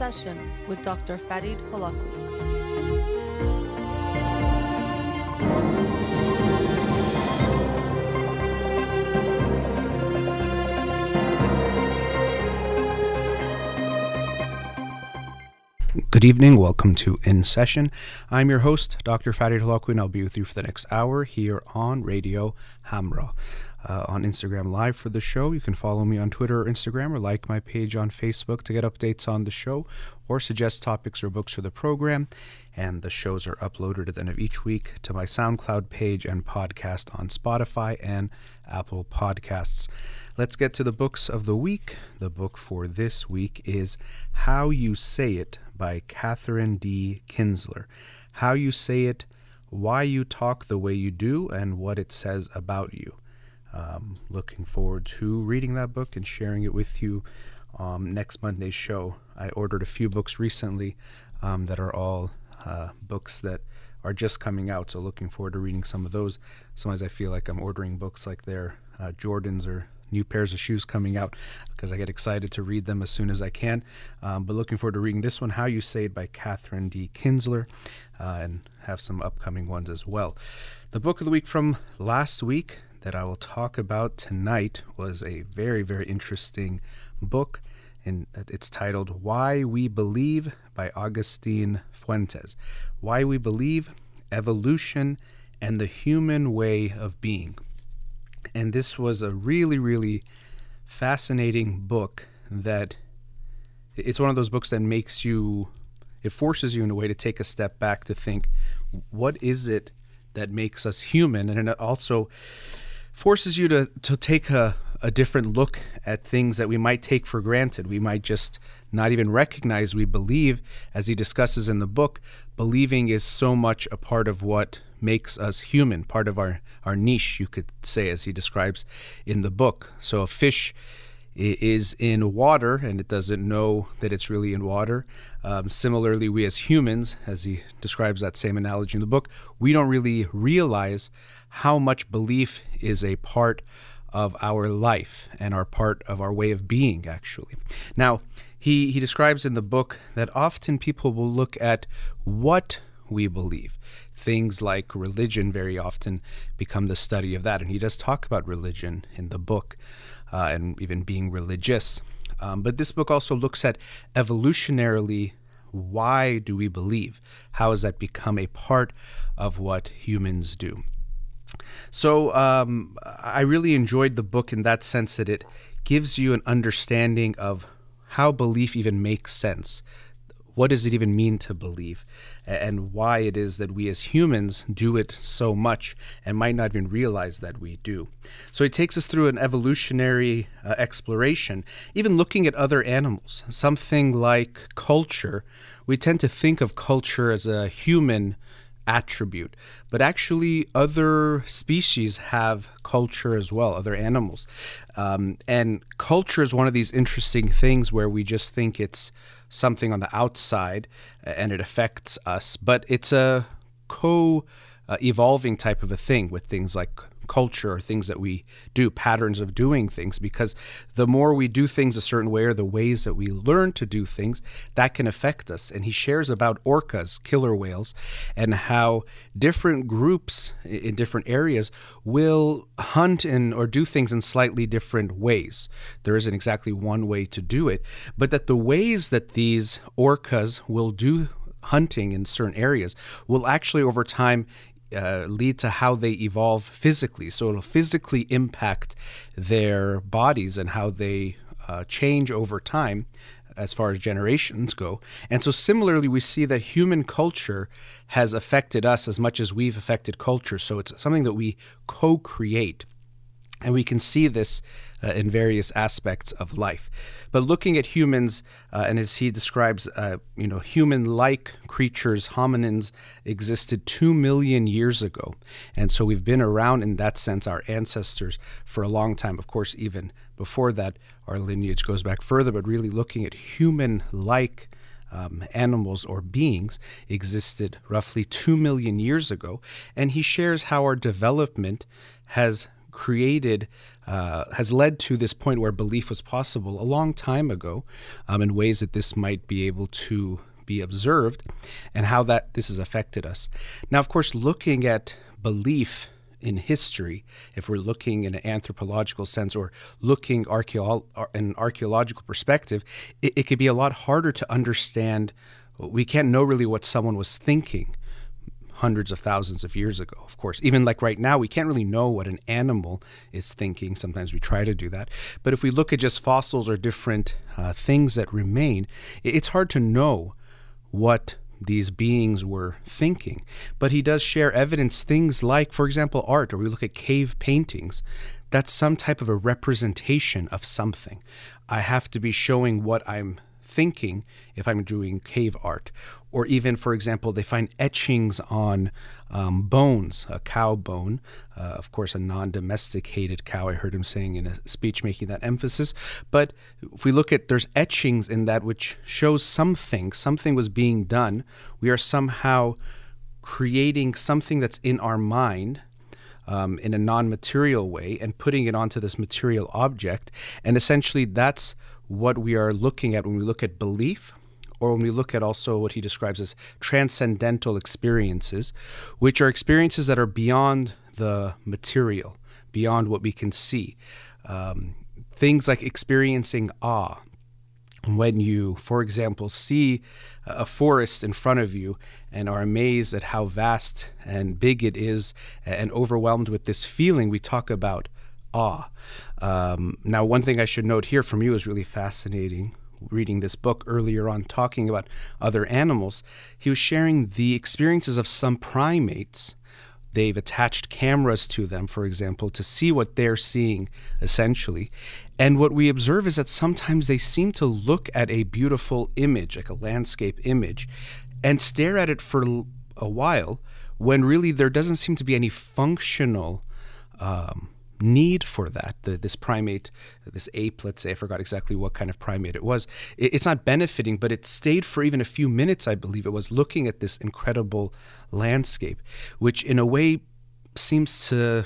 Session with Dr. Farid Holakouee. Good evening. Welcome to In Session. I'm your host, Dr. Farid Holakouee, and I'll be with you for the next hour here on Radio Hamra. Uh, on Instagram Live for the show. You can follow me on Twitter or Instagram or like my page on Facebook to get updates on the show or suggest topics or books for the program. And the shows are uploaded at the end of each week to my SoundCloud page and podcast on Spotify and Apple Podcasts. Let's get to the books of the week. The book for this week is How You Say It by Katherine D. Kinzler. How You Say It, Why You Talk the Way You Do, and What It Says About You. Um, looking forward to reading that book and sharing it with you um, next Monday's show. I ordered a few books recently um, that are all uh, books that are just coming out, so looking forward to reading some of those. Sometimes I feel like I'm ordering books like they're uh, Jordans or new pairs of shoes coming out because I get excited to read them as soon as I can. Um, but looking forward to reading this one, How You Say It by Katherine D. Kinzler, uh, and have some upcoming ones as well. The book of the week from last week that I will talk about tonight was a very, very interesting book. And it's titled Why We Believe by Augustine Fuentes. Why We Believe, Evolution, and the Human Way of Being. And this was a really, really fascinating book that it's one of those books that makes you, it forces you in a way to take a step back to think, what is it that makes us human? And it also forces you to, to take a, a different look at things that we might take for granted. We might just not even recognize we believe, as he discusses in the book, believing is so much a part of what makes us human, part of our, our niche, you could say, as he describes in the book. So a fish is in water and it doesn't know that it's really in water. Um, similarly, we as humans, as he describes that same analogy in the book, we don't really realize how much belief is a part of our life and our part of our way of being, actually. Now, he, he describes in the book that often people will look at what we believe. Things like religion very often become the study of that. And he does talk about religion in the book uh, and even being religious. Um, but this book also looks at evolutionarily why do we believe? How has that become a part of what humans do? So um, I really enjoyed the book in that sense that it gives you an understanding of how belief even makes sense. What does it even mean to believe? And why it is that we as humans do it so much and might not even realize that we do. So it takes us through an evolutionary uh, exploration, even looking at other animals. Something like culture, we tend to think of culture as a human attribute. But actually, other species have culture as well, other animals. Um, and culture is one of these interesting things where we just think it's something on the outside and it affects us, but it's a co evolving type of a thing with things like culture or things that we do, patterns of doing things, because the more we do things a certain way or the ways that we learn to do things, that can affect us. And he shares about orcas, killer whales, and how different groups in different areas will hunt and or do things in slightly different ways. There isn't exactly one way to do it, but that the ways that these orcas will do hunting in certain areas will actually over time uh, lead to how they evolve physically. So it'll physically impact their bodies and how they uh, change over time as far as generations go. And so, similarly, we see that human culture has affected us as much as we've affected culture. So, it's something that we co create. And we can see this uh, in various aspects of life. But looking at humans, uh, and as he describes, uh, you know, human-like creatures, hominins, existed two million years ago, and so we've been around in that sense, our ancestors, for a long time. Of course, even before that, our lineage goes back further. But really, looking at human-like um, animals or beings existed roughly 2 million years ago. And he shares how our development has created, uh, has led to this point where belief was possible a long time ago um, in ways that this might be able to be observed and how that this has affected us. Now, of course, looking at belief in history, if we're looking in an anthropological sense or looking archeolo- in an archaeological perspective, it, it could be a lot harder to understand. We can't know really what someone was thinking hundreds of thousands of years ago, of course. Even like right now, we can't really know what an animal is thinking. Sometimes we try to do that. But if we look at just fossils or different uh, things that remain, it's hard to know what these beings were thinking. But he does share evidence, things like, for example, art, or we look at cave paintings. That's some type of a representation of something. I have to be showing what I'm thinking if I'm doing cave art. Or even, for example, they find etchings on um, bones, a cow bone, uh, of course, a non domesticated cow. I heard him saying in a speech making that emphasis. But if we look at, there's etchings in that which shows something, something was being done. We are somehow creating something that's in our mind. Um, in a non material way and putting it onto this material object. And essentially, that's what we are looking at when we look at belief or when we look at also what he describes as transcendental experiences, which are experiences that are beyond the material, beyond what we can see. Um, things like experiencing awe. When you, for example, see a forest in front of you and are amazed at how vast and big it is and overwhelmed with this feeling, we talk about awe. Um, now, one thing I should note here from you is really fascinating reading this book earlier on, talking about other animals, he was sharing the experiences of some primates. They've attached cameras to them, for example, to see what they're seeing, essentially. And what we observe is that sometimes they seem to look at a beautiful image, like a landscape image, and stare at it for a while when really there doesn't seem to be any functional um, need for that. The, this primate, this ape, let's say, I forgot exactly what kind of primate it was. It, it's not benefiting, but it stayed for even a few minutes, I believe it was, looking at this incredible landscape, which in a way seems to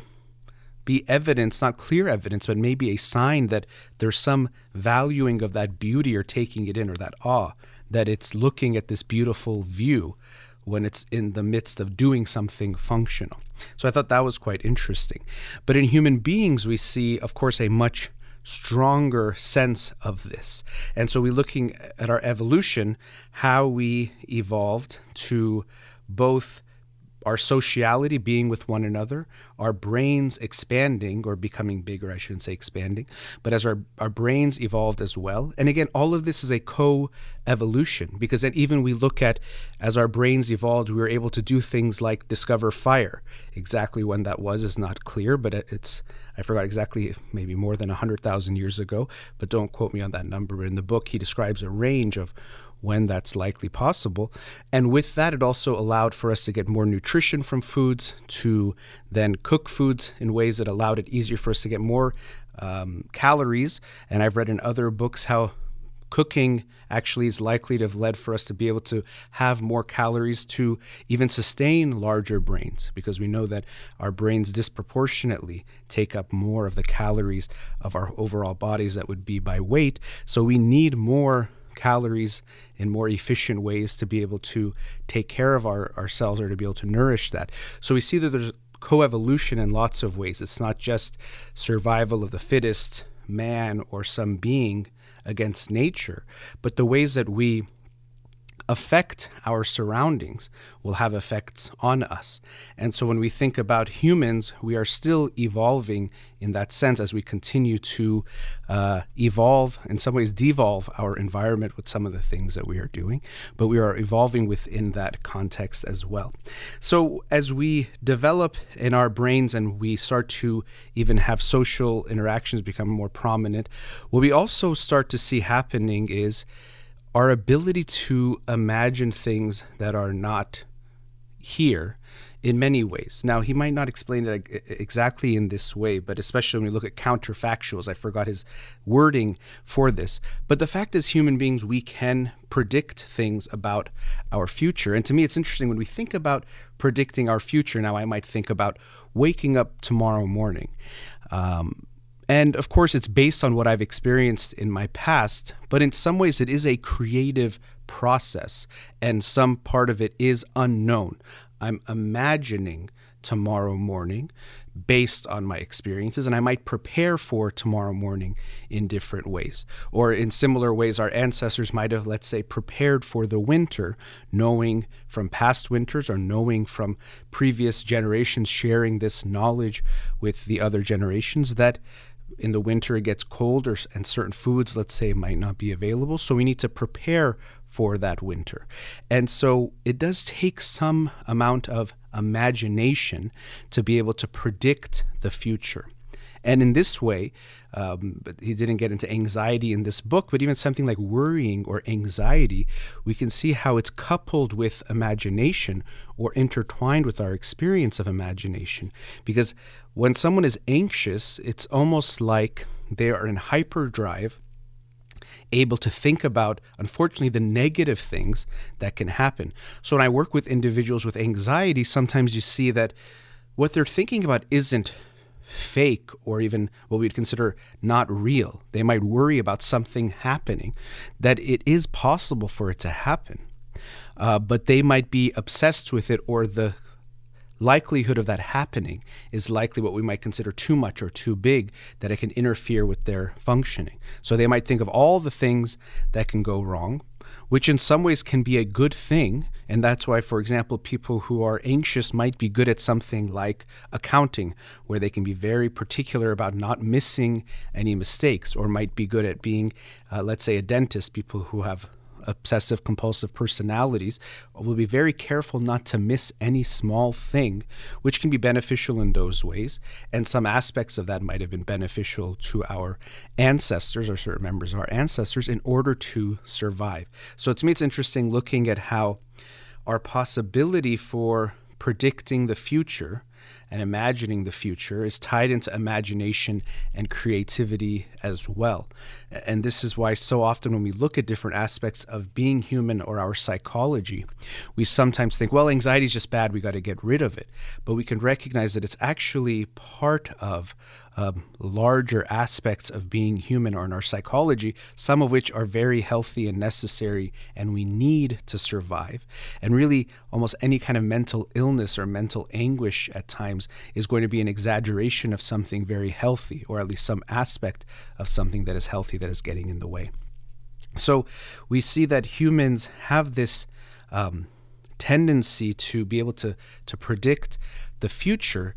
be evidence, not clear evidence, but maybe a sign that there's some valuing of that beauty or taking it in or that awe, that it's looking at this beautiful view when it's in the midst of doing something functional. So I thought that was quite interesting. But in human beings, we see, of course, a much stronger sense of this. And so we're looking at our evolution, how we evolved to both our sociality being with one another, our brains expanding or becoming bigger, I shouldn't say expanding, but as our, our brains evolved as well. And again, all of this is a co evolution because then even we look at as our brains evolved, we were able to do things like discover fire. Exactly when that was is not clear, but it's, I forgot exactly, maybe more than 100,000 years ago, but don't quote me on that number. In the book, he describes a range of when that's likely possible. And with that, it also allowed for us to get more nutrition from foods, to then cook foods in ways that allowed it easier for us to get more um, calories. And I've read in other books how cooking actually is likely to have led for us to be able to have more calories to even sustain larger brains because we know that our brains disproportionately take up more of the calories of our overall bodies that would be by weight. So we need more calories in more efficient ways to be able to take care of our, ourselves or to be able to nourish that. So we see that there's coevolution in lots of ways. It's not just survival of the fittest man or some being against nature, but the ways that we affect our surroundings will have effects on us. And so when we think about humans, we are still evolving in that sense as we continue to uh, evolve, in some ways, devolve our environment with some of the things that we are doing, but we are evolving within that context as well. So as we develop in our brains and we start to even have social interactions become more prominent, what we also start to see happening is our ability to imagine things that are not here in many ways. Now, he might not explain it exactly in this way, but especially when we look at counterfactuals, I forgot his wording for this. But the fact is, human beings, we can predict things about our future. And to me, it's interesting when we think about predicting our future. Now, I might think about waking up tomorrow morning. Um, and of course, it's based on what I've experienced in my past, but in some ways, it is a creative process, and some part of it is unknown. I'm imagining tomorrow morning based on my experiences, and I might prepare for tomorrow morning in different ways. Or in similar ways, our ancestors might have, let's say, prepared for the winter, knowing from past winters or knowing from previous generations, sharing this knowledge with the other generations that in the winter it gets colder and certain foods, let's say, might not be available. So we need to prepare for that winter. And so it does take some amount of imagination to be able to predict the future. And in this way, um, but he didn't get into anxiety in this book, but even something like worrying or anxiety, we can see how it's coupled with imagination or intertwined with our experience of imagination. Because when someone is anxious, it's almost like they are in hyperdrive able to think about, unfortunately, the negative things that can happen. So when I work with individuals with anxiety, sometimes you see that what they're thinking about isn't fake or even what we'd consider not real. They might worry about something happening, that it is possible for it to happen. Uh, but they might be obsessed with it or the likelihood of that happening is likely what we might consider too much or too big that it can interfere with their functioning. So they might think of all the things that can go wrong, which in some ways can be a good thing. And that's why, for example, people who are anxious might be good at something like accounting, where they can be very particular about not missing any mistakes, or might be good at being, uh, let's say, a dentist, people who have obsessive compulsive personalities will be very careful not to miss any small thing, which can be beneficial in those ways. And some aspects of that might have been beneficial to our ancestors or certain members of our ancestors in order to survive. So to me, it's interesting looking at how our possibility for predicting the future and imagining the future is tied into imagination and creativity as well. And this is why, so often, when we look at different aspects of being human or our psychology, we sometimes think, well, anxiety is just bad, we got to get rid of it. But we can recognize that it's actually part of um, larger aspects of being human or in our psychology, some of which are very healthy and necessary and we need to survive. And really, almost any kind of mental illness or mental anguish at times is going to be an exaggeration of something very healthy, or at least some aspect of something that is healthy that is getting in the way. So we see that humans have this. Um, tendency to be able to to predict the future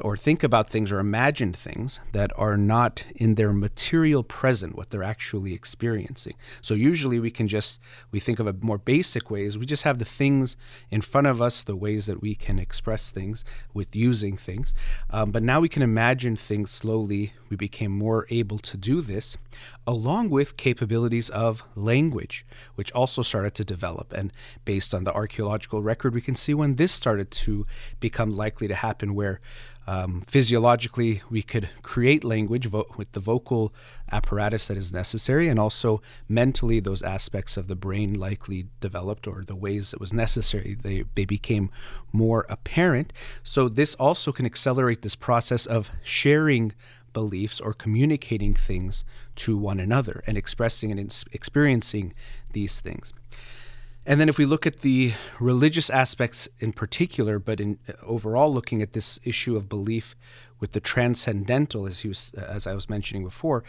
or think about things or imagine things that are not in their material present what they're actually experiencing. So usually we can just we think of a more basic ways. We just have the things in front of us the ways that we can express things with using things. Um, but now we can imagine things slowly. We became more able to do this along with capabilities of language which also started to develop and based on the archaeological record we can see when this started to become likely to happen where um, physiologically, we could create language vo- with the vocal apparatus that is necessary, and also mentally, those aspects of the brain likely developed or the ways that was necessary, they, they became more apparent. So, this also can accelerate this process of sharing beliefs or communicating things to one another and expressing and experiencing these things. And then if we look at the religious aspects in particular, but in overall looking at this issue of belief with the transcendental, as, was, as I was mentioning before,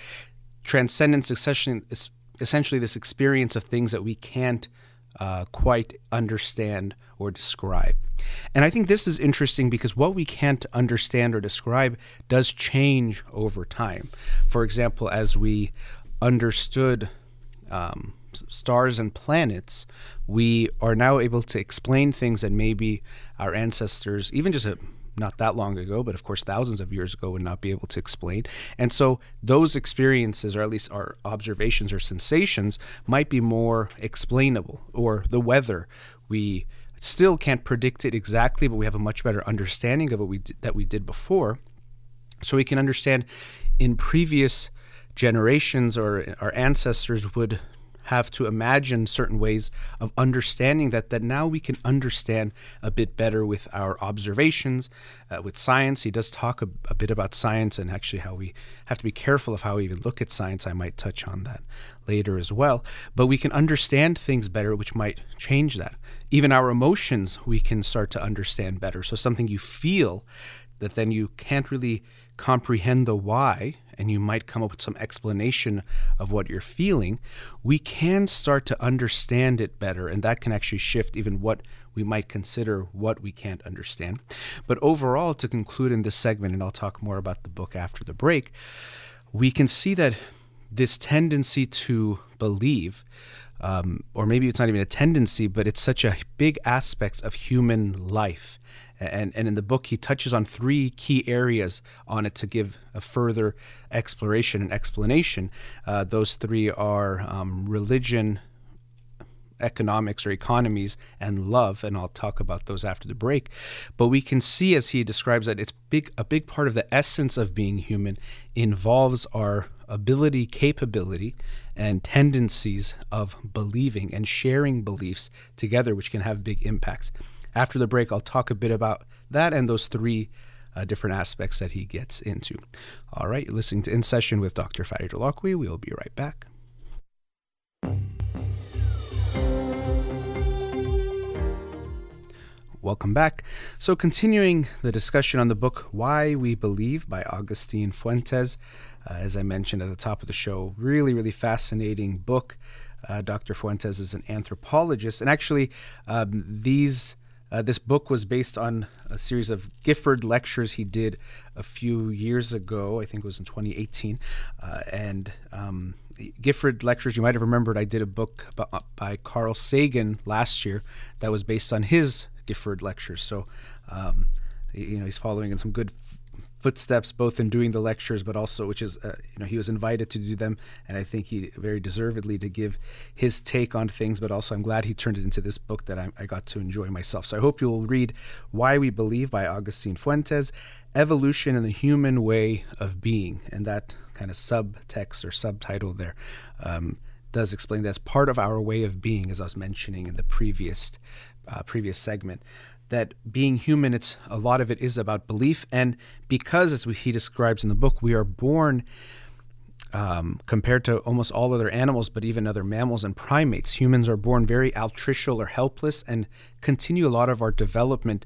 transcendence is essentially this experience of things that we can't uh, quite understand or describe. And I think this is interesting because what we can't understand or describe does change over time. For example, as we understood um, stars and planets, we are now able to explain things that maybe our ancestors, even just a, not that long ago, but of course thousands of years ago, would not be able to explain. And so those experiences, or at least our observations or sensations, might be more explainable. Or the weather, we still can't predict it exactly, but we have a much better understanding of what we that we did before, so we can understand in previous generations or our ancestors would have to imagine certain ways of understanding that that now we can understand a bit better with our observations uh, with science. He does talk a, a, bit about science and actually how we have to be careful of how we even look at science. I might touch on that later as well. But we can understand things better which might change that. Even our emotions we can start to understand better. So something you feel that then you can't really comprehend the why and you might come up with some explanation of what you're feeling, we can start to understand it better. And that can actually shift even what we might consider what we can't understand. But overall, to conclude in this segment, and I'll talk more about the book after the break, we can see that this tendency to believe um, or maybe it's not even a tendency, but it's such a big aspect of human life and, and in the book, he touches on three key areas on it to give a further exploration and explanation. Uh, those three are um, religion, economics or economies and love and I'll talk about those after the break but we can see as he describes that it's big a big part of the essence of being human involves our ability capability and tendencies of believing and sharing beliefs together which can have big impacts after the break, I'll talk a bit about that and those three uh, different aspects that he gets into. All right, you're listening to In Session with Dr. Fadi Holakouee. We'll be right back. Welcome back. So, continuing the discussion on the book Why We Believe by Augustine Fuentes. Uh, as I mentioned at the top of the show, really, really fascinating book. Uh, Dr. Fuentes is an anthropologist, and actually, um, these uh, this book was based on a series of Gifford lectures he did a few years ago. I think it was in 2018. Uh, and um, Gifford lectures, you might have remembered, I did a book by, by Carl Sagan last year that was based on his Gifford lectures. So, um, you know, he's following in some good footsteps both in doing the lectures but also which is uh, you know he was invited to do them and i think he very deservedly to give his take on things but also i'm glad he turned it into this book that I, I got to enjoy myself. So i hope you'll read why we believe by augustine fuentes evolution and the human way of being and that kind of subtext or subtitle there um, does explain that's part of our way of being as i was mentioning in the previous uh, previous segment that being human, it's a lot of it is about belief, and because, as he describes in the book, we are born. Um, compared to almost all other animals, but even other mammals and primates, humans are born very altricial or helpless and continue a lot of our development.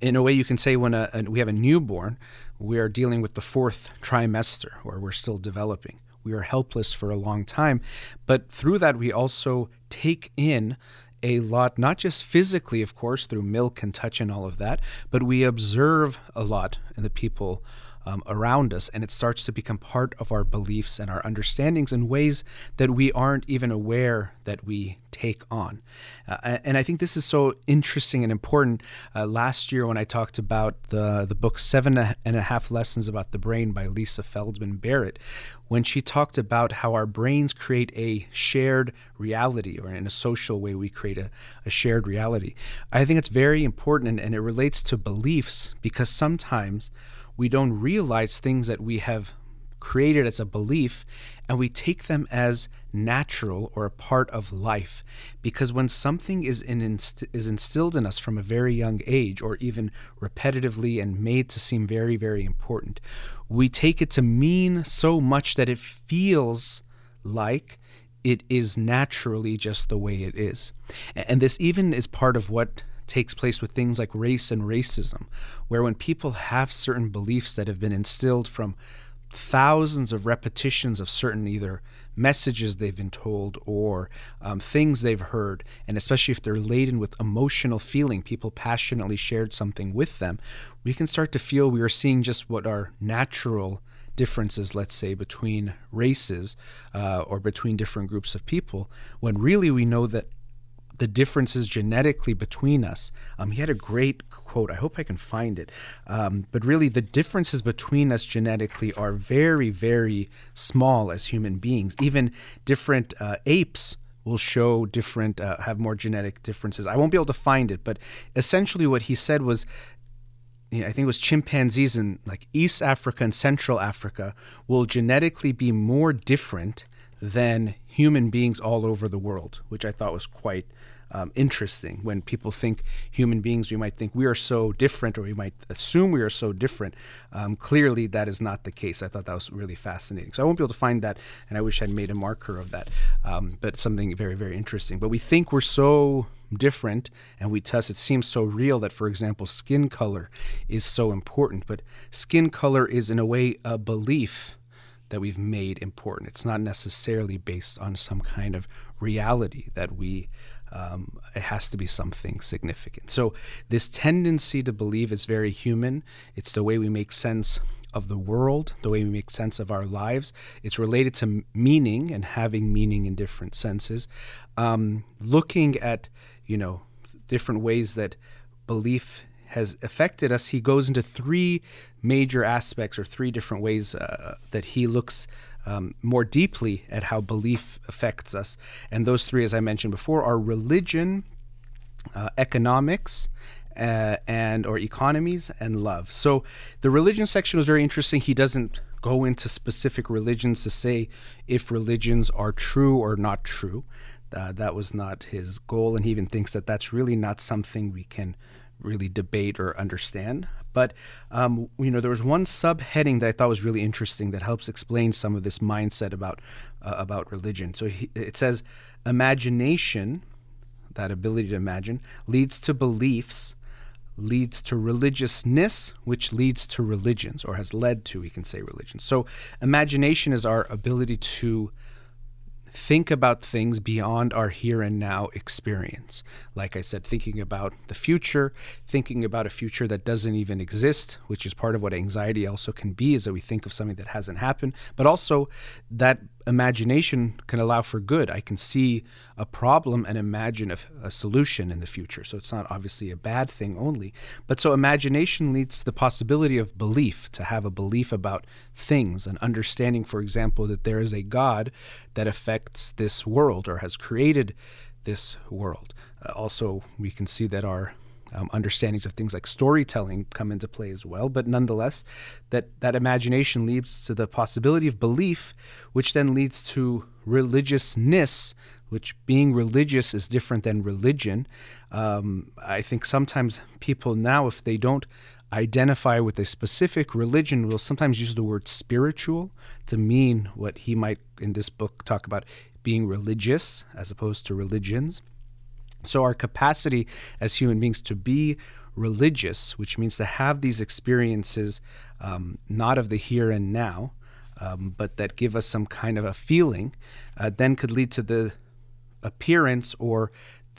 In a way, you can say when a, a, we have a newborn, we are dealing with the fourth trimester, or we're still developing. We are helpless for a long time, but through that, we also take in a lot, not just physically, of course, through milk and touch and all of that, but we observe a lot in the people um, around us, and it starts to become part of our beliefs and our understandings in ways that we aren't even aware that we take on. Uh, and I think this is so interesting and important. Uh, last year, when I talked about the the book Seven and a Half Lessons About the Brain by Lisa Feldman Barrett, when she talked about how our brains create a shared reality, or in a social way, we create a, a shared reality. I think it's very important, and, and it relates to beliefs because sometimes we don't realize things that we have created as a belief and we take them as natural or a part of life. Because when something is in inst- is instilled in us from a very young age or even repetitively and made to seem very very important we take it to mean so much that it feels like it is naturally just the way it is. And this even is part of what takes place with things like race and racism, where when people have certain beliefs that have been instilled from thousands of repetitions of certain either messages they've been told or um, things they've heard, and especially if they're laden with emotional feeling, people passionately shared something with them, we can start to feel we are seeing just what are natural differences, let's say, between races uh, or between different groups of people, when really we know that the differences genetically between us. Um, he had a great quote. I hope I can find it. Um, but really, the differences between us genetically are very, very small as human beings. Even different uh, apes will show different, uh, have more genetic differences. I won't be able to find it, but essentially what he said was I think it was chimpanzees in like East Africa and Central Africa will genetically be more different than human beings all over the world, which I thought was quite um, interesting. When people think human beings, we might think we are so different, or we might assume we are so different. Um, clearly, that is not the case. I thought that was really fascinating. So I won't be able to find that, and I wish I'd made a marker of that. Um, but something very, very interesting. But we think we're so different, and we test it seems so real that, for example, skin color is so important. But skin color is, in a way, a belief that we've made important. It's not necessarily based on some kind of reality that we um, it has to be something significant. So, this tendency to believe is very human. It's the way we make sense of the world, the way we make sense of our lives. It's related to meaning and having meaning in different senses. Um, looking at, you know, different ways that belief has affected us, he goes into three major aspects or three different ways uh, that he looks um, more deeply at how belief affects us. And those three, as I mentioned before, are religion, uh, economics, uh, and or economies and love. So the religion section was very interesting. He doesn't go into specific religions to say if religions are true or not true. Uh, that was not his goal, and he even thinks that that's really not something we can really debate or understand. But um, you know, there was one subheading that I thought was really interesting that helps explain some of this mindset about uh, about religion. So he, it says, imagination, that ability to imagine, leads to beliefs, leads to religiousness, which leads to religions, or has led to, we can say, religions. So imagination is our ability to think about things beyond our here and now experience. Like I said, thinking about the future, thinking about a future that doesn't even exist, which is part of what anxiety also can be, is that we think of something that hasn't happened, but also that imagination can allow for good. I can see a problem and imagine a, a, solution in the future. So it's not obviously a bad thing only. But so imagination leads to the possibility of belief, to have a belief about things, an understanding, for example, that there is a God that affects this world or has created this world. Uh, also, we can see that our um, understandings of things like storytelling come into play as well. But nonetheless, that, that imagination leads to the possibility of belief, which then leads to religiousness, which being religious is different than religion. Um, I think sometimes people now, if they don't identify with a specific religion, will sometimes use the word spiritual to mean what he might in this book talk about being religious as opposed to religions. So, our capacity as human beings to be religious, which means to have these experiences um, not of the here and now, um, but that give us some kind of a feeling, uh, then could lead to the appearance or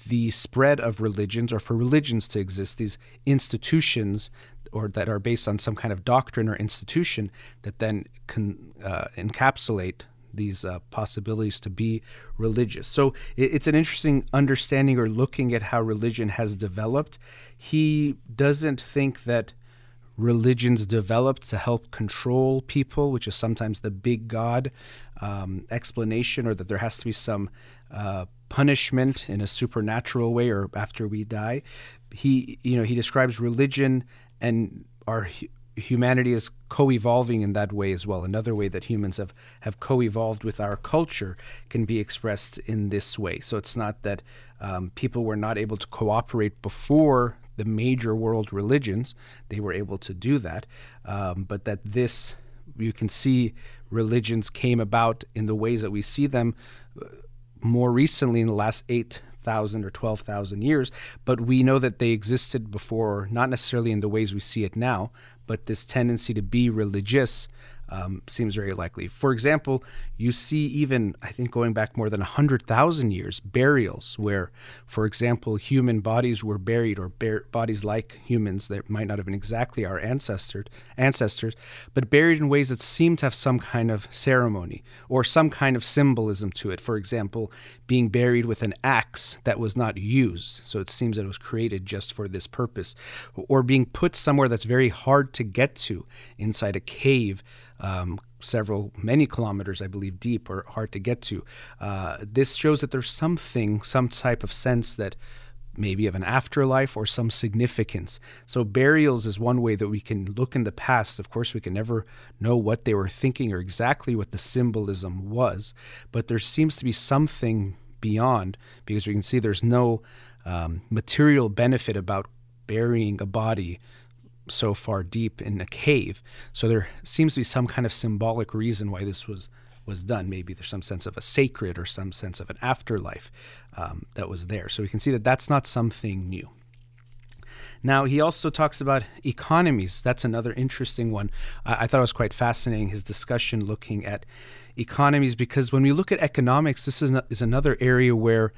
the spread of religions, or for religions to exist, these institutions or that are based on some kind of doctrine or institution that then can uh, encapsulate these uh, possibilities to be religious. So it, it's an interesting understanding or looking at how religion has developed. He doesn't think that religions developed to help control people, which is sometimes the big God um, explanation, or that there has to be some uh, punishment in a supernatural way or after we die. He, you know, he describes religion and our humanity is co-evolving in that way as well. Another way that humans have, have co-evolved with our culture can be expressed in this way. So it's not that um, people were not able to cooperate before the major world religions; they were able to do that, um, but that this you can see religions came about in the ways that we see them uh, more recently in the last eight thousand or twelve thousand years, but we know that they existed before, not necessarily in the ways we see it now, but this tendency to be religious um, seems very likely. For example, you see even, I think going back more than 100,000 years, burials where, for example, human bodies were buried or bar- bodies like humans that might not have been exactly our ancestors, ancestors, but buried in ways that seem to have some kind of ceremony or some kind of symbolism to it. For example, being buried with an axe that was not used, so it seems that it was created just for this purpose, or being put somewhere that's very hard to get to inside a cave um, several, many kilometers, I believe, deep or hard to get to. Uh, this shows that there's something, some type of sense that maybe of an afterlife or some significance. So, burials is one way that we can look in the past. Of course, we can never know what they were thinking or exactly what the symbolism was, but there seems to be something beyond because we can see there's no um, material benefit about burying a body so far deep in a cave. So, there seems to be some kind of symbolic reason why this was was done. Maybe there's some sense of a sacred or some sense of an afterlife um, that was there. So we can see that that's not something new. Now, he also talks about economies. That's another interesting one. I, I thought it was quite fascinating, his discussion looking at economies, because when we look at economics, this is, not, is another area where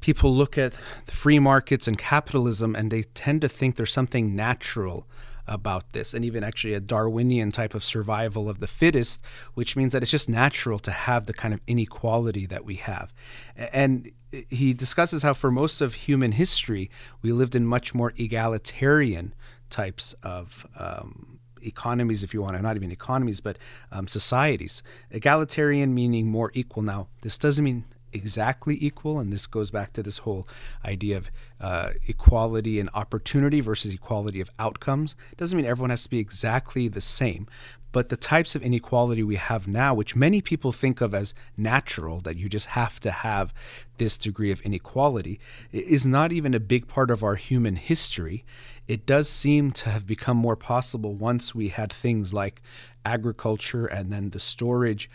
people look at the free markets and capitalism and they tend to think there's something natural about this, and even actually a Darwinian type of survival of the fittest, which means that it's just natural to have the kind of inequality that we have. And he discusses how for most of human history, we lived in much more egalitarian types of. Um, economies, if you want, or not even economies, but um, societies. Egalitarian meaning more equal. Now, this doesn't mean exactly equal, and this goes back to this whole idea of uh, equality and opportunity versus equality of outcomes. Doesn't mean everyone has to be exactly the same, but the types of inequality we have now, which many people think of as natural, that you just have to have this degree of inequality, is not even a big part of our human history. It does seem to have become more possible once we had things like agriculture and then the storage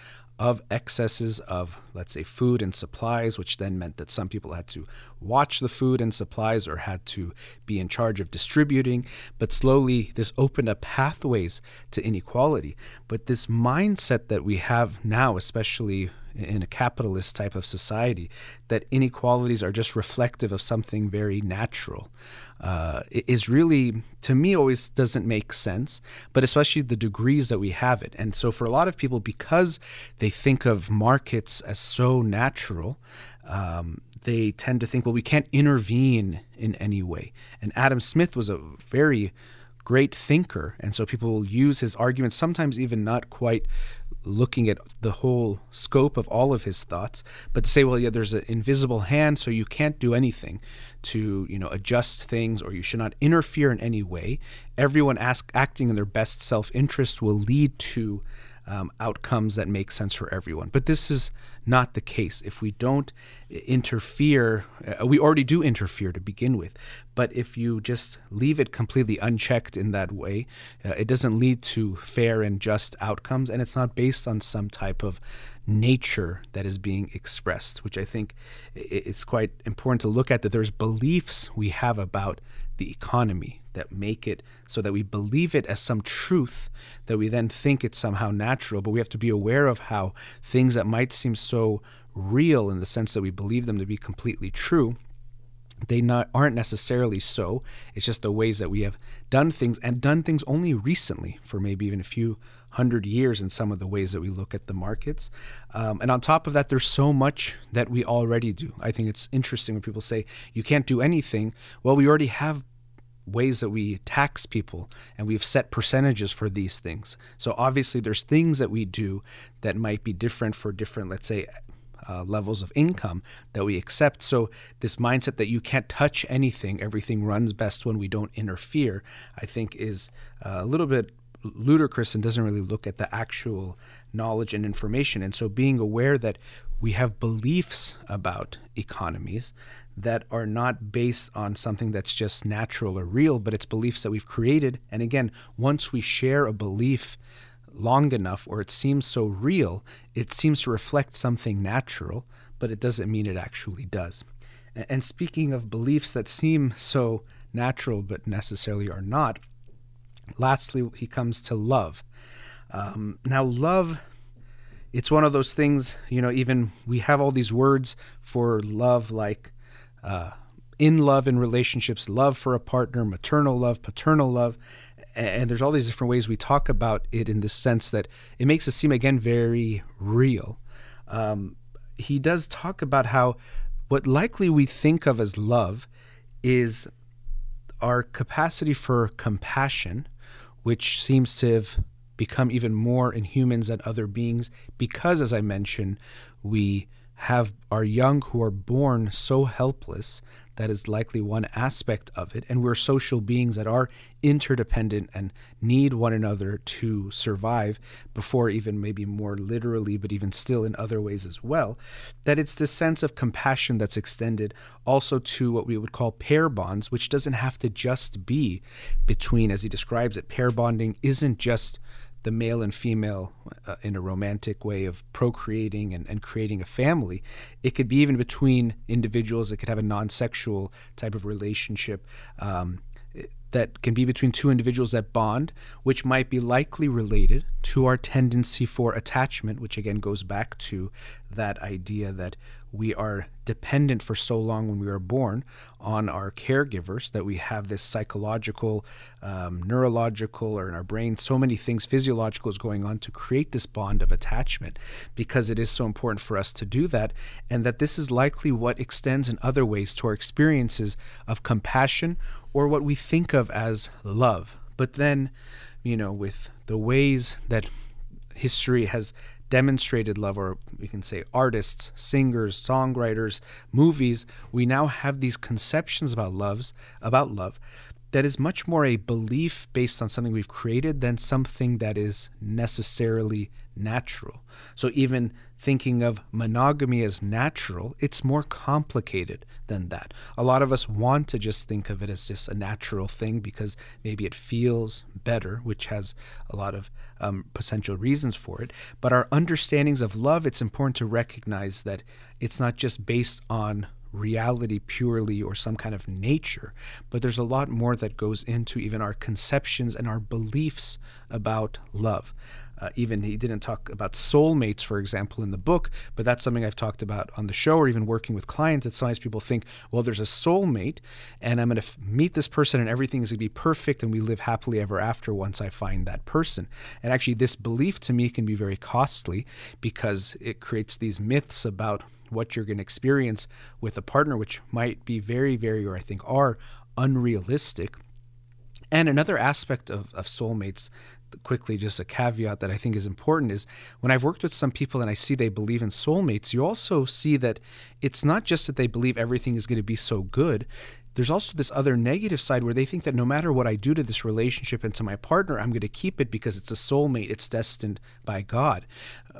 of excesses of, let's say, food and supplies, which then meant that some people had to watch the food and supplies or had to be in charge of distributing. But slowly, this opened up pathways to inequality. But this mindset that we have now, especially in a capitalist type of society, that inequalities are just reflective of something very natural uh, is really, to me, always doesn't make sense, but especially the degrees that we have it. And so, for a lot of people, because they think of markets as so natural, um, they tend to think, well, we can't intervene in any way. And Adam Smith was a very great thinker. And so people will use his arguments, sometimes even not quite looking at the whole scope of all of his thoughts, but to say, well, yeah, there's an invisible hand, so you can't do anything to, you know, adjust things or you should not interfere in any way. Everyone ask, acting in their best self-interest will lead to um, outcomes that make sense for everyone. But this is not the case. If we don't interfere, uh, we already do interfere to begin with. But if you just leave it completely unchecked in that way, uh, it doesn't lead to fair and just outcomes, and it's not based on some type of nature that is being expressed, which I think it's quite important to look at that there's beliefs we have about the economy that make it so that we believe it as some truth that we then think it's somehow natural. But we have to be aware of how things that might seem so real in the sense that we believe them to be completely true they not aren't necessarily so. It's just the ways that we have done things and done things only recently for maybe even a few hundred years in some of the ways that we look at the markets. Um, and on top of that, there's so much that we already do. I think it's interesting when people say you can't do anything. Well, we already have ways that we tax people and we've set percentages for these things. So obviously there's things that we do that might be different for different let's say uh, levels of income that we accept. So, this mindset that you can't touch anything, everything runs best when we don't interfere, I think is uh, a little bit ludicrous and doesn't really look at the actual knowledge and information. And so being aware that we have beliefs about economies that are not based on something that's just natural or real, but it's beliefs that we've created. And again, once we share a belief long enough or it seems so real, it seems to reflect something natural, but it doesn't mean it actually does. And speaking of beliefs that seem so natural but necessarily are not, lastly, he comes to love. Um, now, love, it's one of those things, you know, even we have all these words for love like uh, in love in relationships, love for a partner, maternal love, paternal love. And there's all these different ways we talk about it in the sense that it makes it seem, again, very real. Um, he does talk about how what likely we think of as love is our capacity for compassion which seems to have become even more in humans than other beings because, as I mentioned, we have our young who are born so helpless that is likely one aspect of it and we're social beings that are interdependent and need one another to survive before even maybe more literally but even still in other ways as well that it's this sense of compassion that's extended also to what we would call pair bonds which doesn't have to just be between as he describes it pair bonding isn't just the male and female uh, in a romantic way of procreating and, and creating a family. It could be even between individuals. It could have a non sexual type of relationship. Um, that can be between two individuals that bond, which might be likely related to our tendency for attachment, which again goes back to that idea that we are dependent for so long when we are born on our caregivers that we have this psychological, um, neurological, or in our brain, so many things physiological is going on to create this bond of attachment because it is so important for us to do that. And that this is likely what extends in other ways to our experiences of compassion or what we think of as love. But then, you know, with the ways that history has demonstrated love, or we can say artists, singers, songwriters, movies, we now have these conceptions about loves, about love, that is much more a belief based on something we've created than something that is necessarily natural. So even thinking of monogamy as natural, it's more complicated than that. A lot of us want to just think of it as just a natural thing because maybe it feels better, which has a lot of um, potential reasons for it. But our understandings of love, it's important to recognize that it's not just based on reality purely or some kind of nature, but there's a lot more that goes into even our conceptions and our beliefs about love. Uh, even he didn't talk about soulmates, for example, in the book, but that's something I've talked about on the show or even working with clients. That sometimes people think, well, there's a soulmate, and I'm going to f- meet this person, and everything is going to be perfect, and we live happily ever after once I find that person. And actually, this belief to me can be very costly because it creates these myths about what you're going to experience with a partner, which might be very, very, or I think are unrealistic. And another aspect of, of soulmates quickly just a caveat that I think is important is when I've worked with some people and I see they believe in soulmates, you also see that it's not just that they believe everything is going to be so good there's also this other negative side where they think that no matter what I do to this relationship and to my partner, I'm going to keep it because it's a soulmate. It's destined by God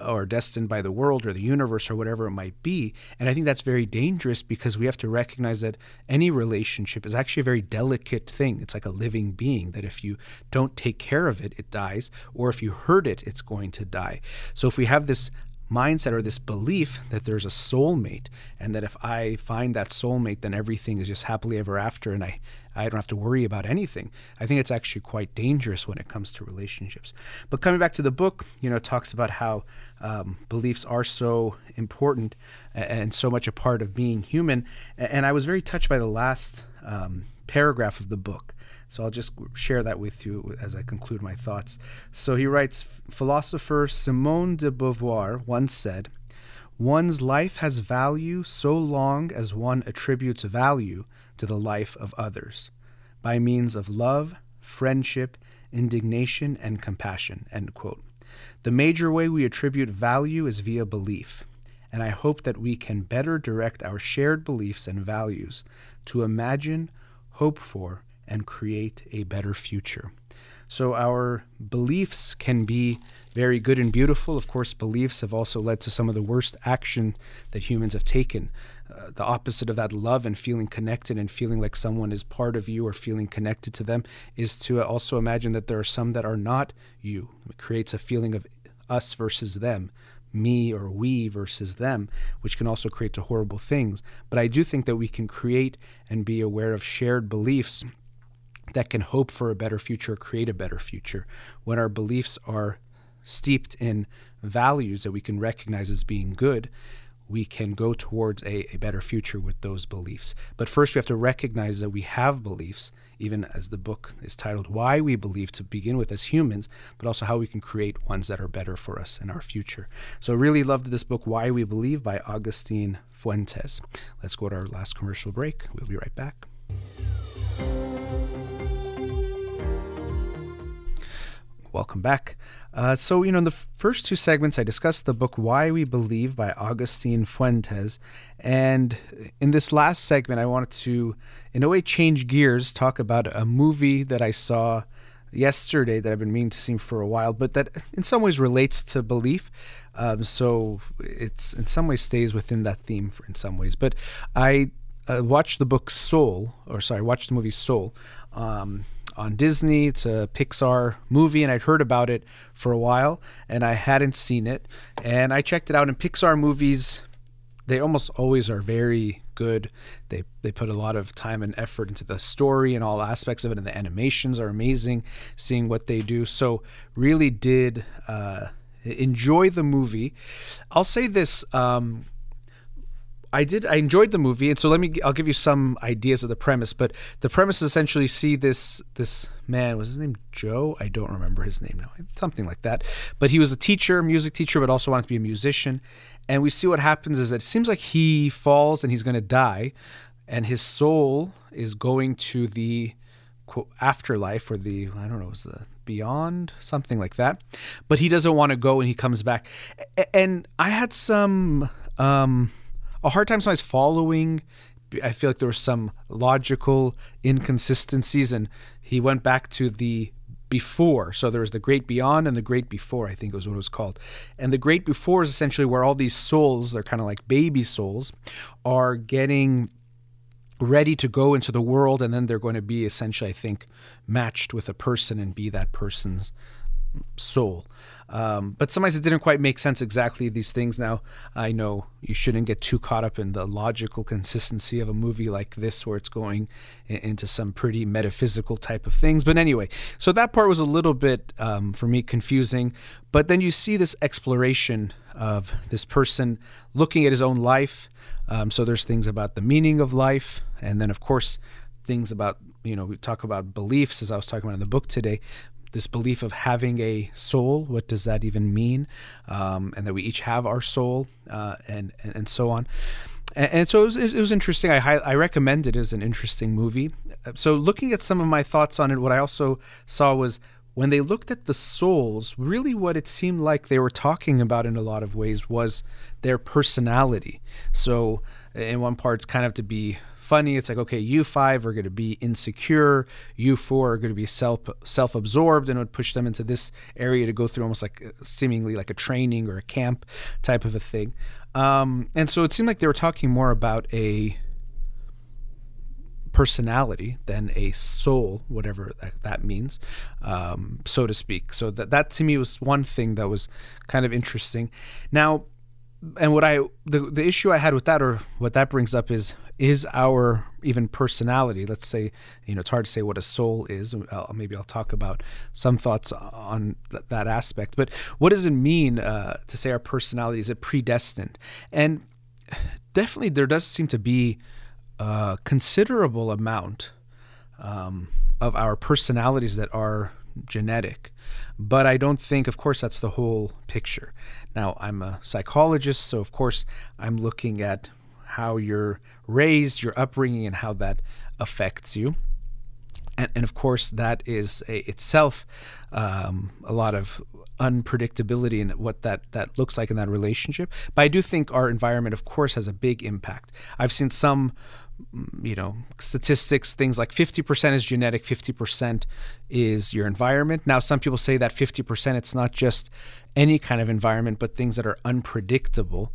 or destined by the world or the universe or whatever it might be. And I think that's very dangerous because we have to recognize that any relationship is actually a very delicate thing. It's like a living being that if you don't take care of it, it dies, or if you hurt it, it's going to die. So if we have this mindset or this belief that there's a soulmate and that if I find that soulmate, then everything is just happily ever after and I, I don't have to worry about anything. I think it's actually quite dangerous when it comes to relationships. But coming back to the book, you know, it talks about how um, beliefs are so important and so much a part of being human. And I was very touched by the last um, paragraph of the book. So I'll just share that with you as I conclude my thoughts. So he writes Philosopher Simone de Beauvoir once said, One's life has value so long as one attributes value to the life of others by means of love, friendship, indignation, and compassion. The major way we attribute value is via belief, and I hope that we can better direct our shared beliefs and values to imagine, hope for, and create a better future. So, our beliefs can be very good and beautiful. Of course, beliefs have also led to some of the worst action that humans have taken. Uh, the opposite of that love and feeling connected and feeling like someone is part of you or feeling connected to them is to also imagine that there are some that are not you. It creates a feeling of us versus them, me or we versus them, which can also create horrible things. But I do think that we can create and be aware of shared beliefs that can hope for a better future, or create a better future, when our beliefs are steeped in values that we can recognize as being good, we can go towards a, a, better future with those beliefs. But first, we have to recognize that we have beliefs, even as the book is titled Why We Believe to begin with as humans, but also how we can create ones that are better for us in our future. So, I really loved this book, Why We Believe by Augustine Fuentes. Let's go to our last commercial break. We'll be right back. Welcome back. Uh, so, you know, in the first two segments, I discussed the book Why We Believe by Augustine Fuentes. And in this last segment, I wanted to, in a way, change gears, talk about a movie that I saw yesterday that I've been meaning to see for a while, but that in some ways relates to belief. Um, so it's in some ways stays within that theme for, in some ways. But I uh, watched the book Soul, or sorry, watched the movie Soul. Um, on Disney. It's a Pixar movie, and I'd heard about it for a while, and I hadn't seen it. And I checked it out. And Pixar movies, they almost always are very good. They they put a lot of time and effort into the story and all aspects of it, and the animations are amazing. Seeing what they do, so really did. Uh, enjoy the movie. I'll say this: um, I did. I enjoyed the movie, and so let me. I'll give you some ideas of the premise. But the premise is essentially see this this man was his name Joe. I don't remember his name now. Something like that. But he was a teacher, music teacher, but also wanted to be a musician. And we see what happens is it seems like he falls and he's going to die, and his soul is going to the quote, afterlife or the I don't know, it was the beyond something like that. But he doesn't want to go, and he comes back. And I had some. Um, a hard time sometimes following. I feel like there were some logical inconsistencies, and he went back to the before. So there was the great beyond and the great before, I think was what it was called. And the great before is essentially where all these souls, they're kind of like baby souls, are getting ready to go into the world and then they're going to be essentially, I think, matched with a person and be that person's soul. Um, but sometimes it didn't quite make sense exactly these things. Now, I know you shouldn't get too caught up in the logical consistency of a movie like this, where it's going into some pretty metaphysical type of things. But anyway, so that part was a little bit, um, for me, confusing. But then you see this exploration of this person looking at his own life. Um, so there's things about the meaning of life. And then, of course, things about you know we talk about beliefs as i was talking about in the book today this belief of having a soul. What does that even mean? Um, and that we each have our soul, uh, and, and, and so on. And, and so it was, it was interesting. I I recommend it as an interesting movie. So looking at some of my thoughts on it, what I also saw was when they looked at the souls, really what it seemed like they were talking about in a lot of ways was their personality. So in one part, kind of to be funny. It's like, okay, you five are going to be insecure. You four are going to be self self absorbed, and it would push them into this area to go through almost like uh, seemingly like a training or a camp type of a thing. Um, and so it seemed like they were talking more about a personality than a soul, whatever that, that means, um, so to speak. So that that to me was one thing that was kind of interesting. Now, and what I the the issue I had with that or what that brings up is is our even personality. Let's say you know it's hard to say what a soul is. Maybe I'll talk about some thoughts on th- that aspect. But what does it mean uh, to say our personality is it predestined? And definitely there does seem to be a considerable amount um, of our personalities that are genetic. But I don't think, of course, that's the whole picture. Now, I'm a psychologist, so of course, I'm looking at how you're raised, your upbringing, and how that affects you. And, and of course, that is a, itself um, a lot of unpredictability in what that, that looks like in that relationship. But I do think our environment, of course, has a big impact. I've seen some Mm, you know statistics things like 50% is genetic 50% is your environment now some people say that 50% it's not just any kind of environment but things that are unpredictable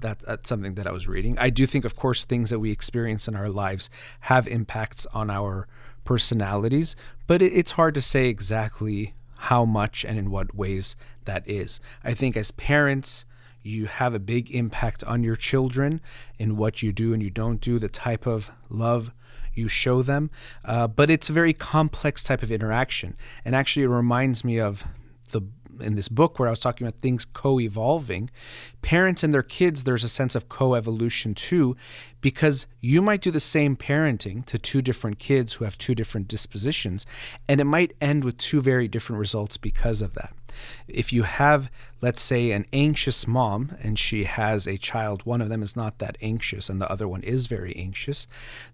that, that's something that i was reading i do think of course things that we experience in our lives have impacts on our personalities but it, it's hard to say exactly how much and in what ways that is i think as parents you have a big impact on your children in what you do and you don't do, the type of love you show them. Uh, but it's a very complex type of interaction. And actually, it reminds me of the in this book where I was talking about things co-evolving, parents and their kids, there's a sense of co-evolution too, because you might do the same parenting to two different kids who have two different dispositions, and it might end with two very different results because of that. If you have, let's say, an anxious mom and she has a child, one of them is not that anxious and the other one is very anxious,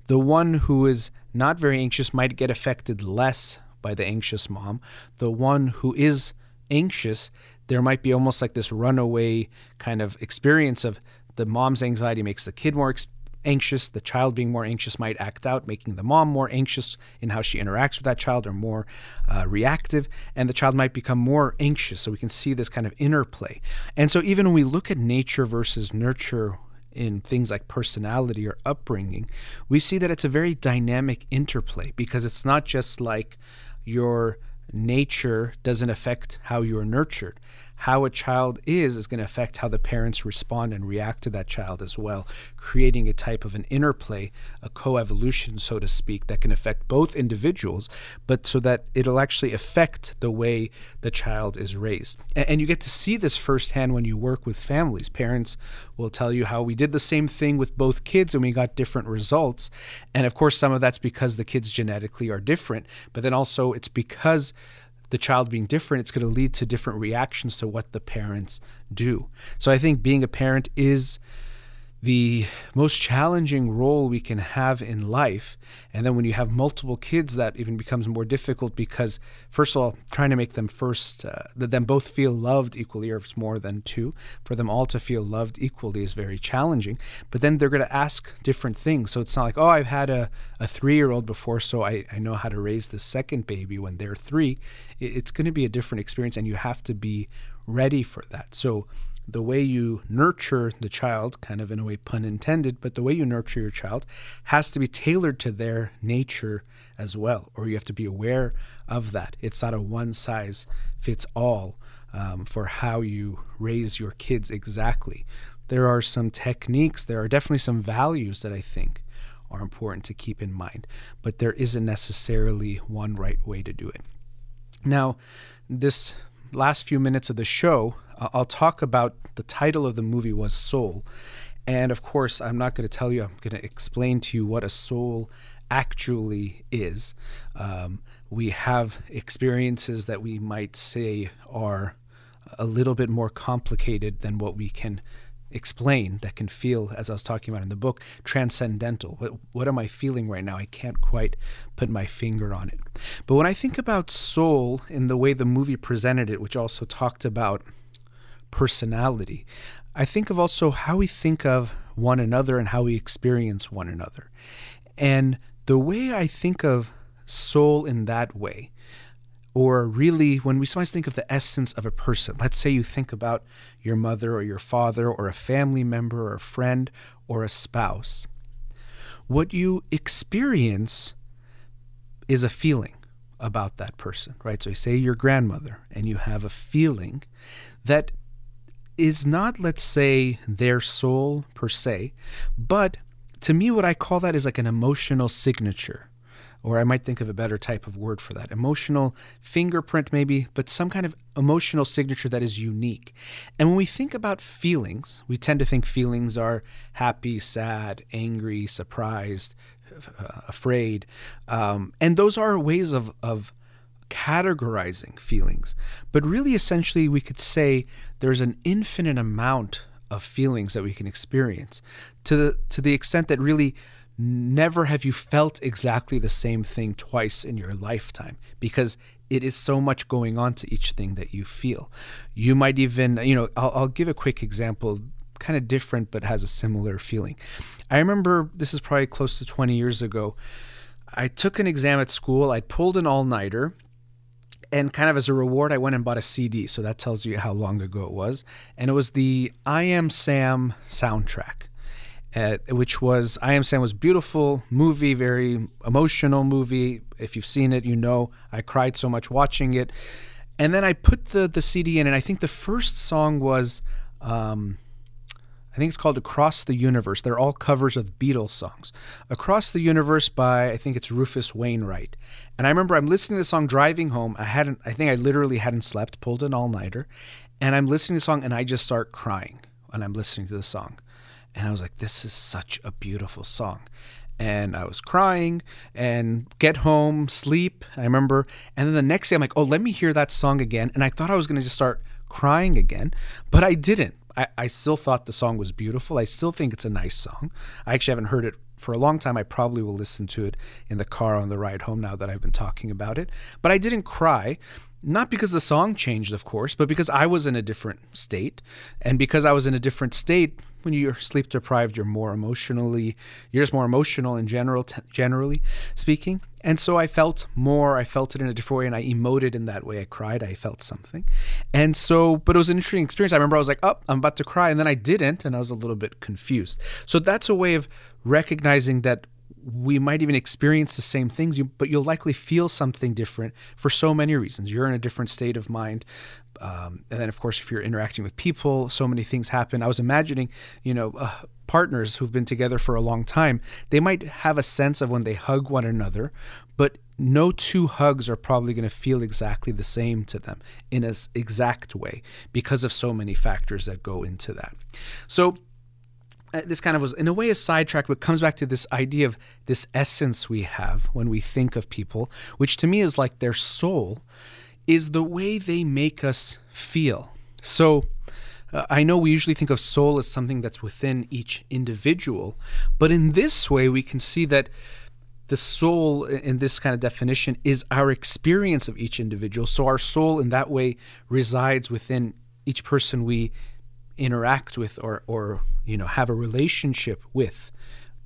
the one who is not very anxious might get affected less by the anxious mom. The one who is anxious, there might be almost like this runaway kind of experience of the mom's anxiety makes the kid more anxious. The child being more anxious might act out, making the mom more anxious in how she interacts with that child or more uh, reactive. And the child might become more anxious. So we can see this kind of interplay. And so even when we look at nature versus nurture, in things like personality or upbringing, we see that it's a very dynamic interplay because it's not just like your nature doesn't affect how you're nurtured how a child is is going to affect how the parents respond and react to that child as well, creating a type of an interplay, a coevolution, so to speak, that can affect both individuals, but so that it'll actually affect the way the child is raised. And, and you get to see this firsthand when you work with families. Parents will tell you how we did the same thing with both kids and we got different results. And of course, some of that's because the kids genetically are different, but then also it's because the child being different, it's going to lead to different reactions to what the parents do. So I think being a parent is the most challenging role we can have in life. And then when you have multiple kids, that even becomes more difficult because, first of all, trying to make them first, uh, that them both feel loved equally, or if it's more than two, for them all to feel loved equally is very challenging. But then they're going to ask different things. So it's not like, oh, I've had a, a three year old before, so I, I know how to raise the second baby when they're three. It, it's going to be a different experience, and you have to be ready for that. So, the way you nurture the child, kind of in a way pun intended, but the way you nurture your child has to be tailored to their nature as well, or you have to be aware of that. It's not a one size fits all um, for how you raise your kids exactly. There are some techniques, there are definitely some values that I think are important to keep in mind, but there isn't necessarily one right way to do it. Now, this last few minutes of the show, I'll talk about the title of the movie was Soul. And of course, I'm not going to tell you, I'm going to explain to you what a soul actually is. Um, we have experiences that we might say are a little bit more complicated than what we can explain that can feel, as I was talking about in the book, transcendental. What, what am I feeling right now? I can't quite put my finger on it. But when I think about soul in the way the movie presented it, which also talked about personality, I think of also how we think of one another and how we experience one another. And the way I think of soul in that way or really when we sometimes think of the essence of a person let's say you think about your mother or your father or a family member or a friend or a spouse what you experience is a feeling about that person right so you say your grandmother and you have a feeling that is not let's say their soul per se but to me what i call that is like an emotional signature or I might think of a better type of word for that emotional fingerprint, maybe, but some kind of emotional signature that is unique. And when we think about feelings, we tend to think feelings are happy, sad, angry, surprised, uh, afraid. Um, and those are ways of, of categorizing feelings. But really, essentially, we could say there's an infinite amount of feelings that we can experience to the, to the extent that really never have you felt exactly the same thing twice in your lifetime because it is so much going on to each thing that you feel. You might even, you know, I'll, I'll give a quick example, kind of different, but has a similar feeling. I remember this is probably close to 20 years ago. I took an exam at school, I pulled an all nighter. And kind of as a reward, I went and bought a CD. So that tells you how long ago it was. And it was the I Am Sam soundtrack uh, which was I Am Sam was beautiful movie, very emotional movie. If you've seen it, you know I cried so much watching it. And then I put the the CD in, and I think the first song was. Um, I think it's called Across the Universe. They're all covers of Beatles songs. Across the Universe by I think it's Rufus Wainwright. And I remember I'm listening to the song driving home. I hadn't I think I literally hadn't slept, pulled an all-nighter, and I'm listening to the song and I just start crying when I'm listening to the song. And I was like, this is such a beautiful song. And I was crying and get home, sleep. I remember. And then the next day, I'm like, oh, let me hear that song again. And I thought I was going to just start crying again, but I didn't. I, I still thought the song was beautiful. I still think it's a nice song. I actually haven't heard it for a long time. I probably will listen to it in the car on the ride home now that I've been talking about it. But I didn't cry not because the song changed, of course, but because I was in a different state. And because I was in a different state, when you're sleep deprived, you're more emotionally, you're just more emotional in general, t- generally speaking. And so I felt more, I felt it in a different way, and I emoted in that way. I cried, I felt something. And so, but it was an interesting experience. I remember I was like, oh, I'm about to cry. And then I didn't, and I was a little bit confused. So that's a way of recognizing that we might even experience the same things, but you'll likely feel something different for so many reasons. You're in a different state of mind. Um, and then, of course, if you're interacting with people, so many things happen. I was imagining, you know, uh, partners who've been together for a long time, they might have a sense of when they hug one another, but no two hugs are probably going to feel exactly the same to them in an exact way because of so many factors that go into that. So, uh, this kind of was in a way a sidetrack, but comes back to this idea of this essence we have when we think of people, which to me is like their soul, is the way they make us feel. So uh, I know we usually think of soul as something that's within each individual, but in this way we can see that the soul in this kind of definition is our experience of each individual. So our soul in that way resides within each person we interact with or or you know have a relationship with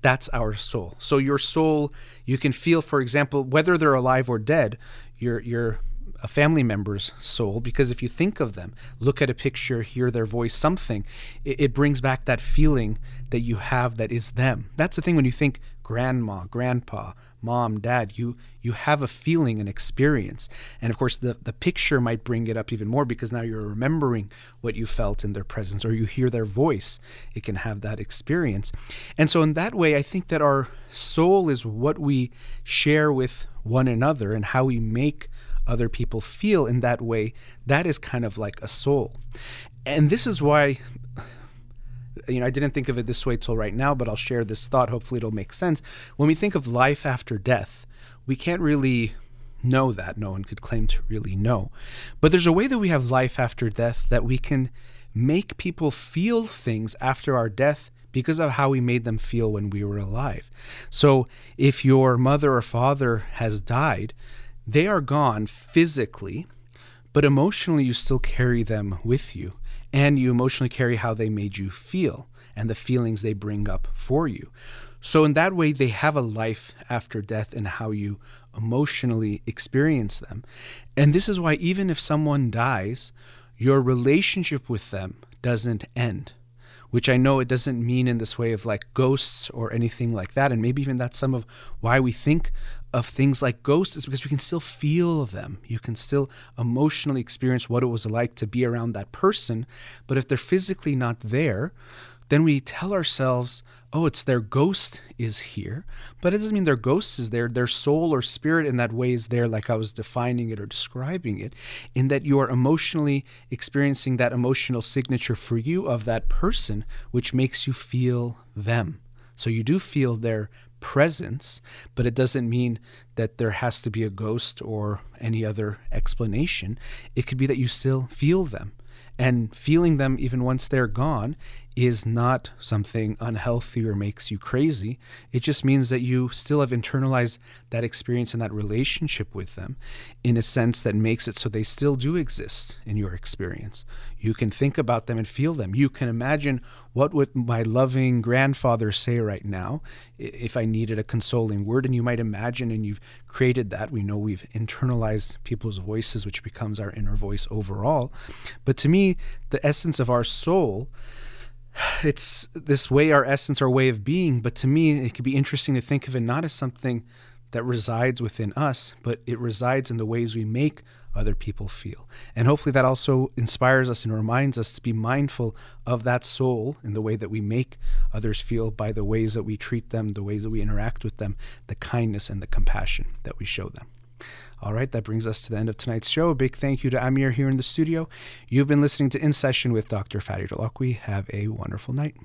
that's our soul. So your soul you can feel for example whether they're alive or dead your your a family member's soul because if you think of them look at a picture hear their voice something it, it brings back that feeling that you have that is them. That's the thing when you think grandma grandpa mom, dad, you you have a feeling, an experience. And of course the, the picture might bring it up even more because now you're remembering what you felt in their presence or you hear their voice. It can have that experience. And so in that way I think that our soul is what we share with one another and how we make other people feel in that way. That is kind of like a soul. And this is why you know, I didn't think of it this way till right now, but I'll share this thought. Hopefully, it'll make sense. When we think of life after death, we can't really know that. No one could claim to really know. But there's a way that we have life after death that we can make people feel things after our death because of how we made them feel when we were alive. So if your mother or father has died, they are gone physically, but emotionally you still carry them with you and you emotionally carry how they made you feel and the feelings they bring up for you. So, in that way, they have a life after death and how you emotionally experience them. And this is why, even if someone dies, your relationship with them doesn't end which I know it doesn't mean in this way of like ghosts or anything like that. And maybe even that's some of why we think of things like ghosts is because we can still feel them. You can still emotionally experience what it was like to be around that person. But if they're physically not there, then we tell ourselves, oh, it's their ghost is here. But it doesn't mean their ghost is there. Their soul or spirit in that way is there, like I was defining it or describing it, in that you are emotionally experiencing that emotional signature for you of that person, which makes you feel them. So you do feel their presence, but it doesn't mean that there has to be a ghost or any other explanation. It could be that you still feel them. And feeling them even once they're gone is not something unhealthy or makes you crazy. It just means that you still have internalized that experience and that relationship with them in a sense that makes it so they still do exist in your experience. You can think about them and feel them. You can imagine what would my loving grandfather say right now if I needed a consoling word and you might imagine and you've created that. We know we've internalized people's voices which becomes our inner voice overall. But to me, the essence of our soul it's this way our essence, our way of being. But to me, it could be interesting to think of it not as something that resides within us, but it resides in the ways we make other people feel. And hopefully that also inspires us and reminds us to be mindful of that soul in the way that we make others feel by the ways that we treat them, the ways that we interact with them, the kindness and the compassion that we show them. All right, that brings us to the end of tonight's show. A big thank you to Amir here in the studio. You've been listening to In Session with Dr. Fadi Holakouee. Have a wonderful night.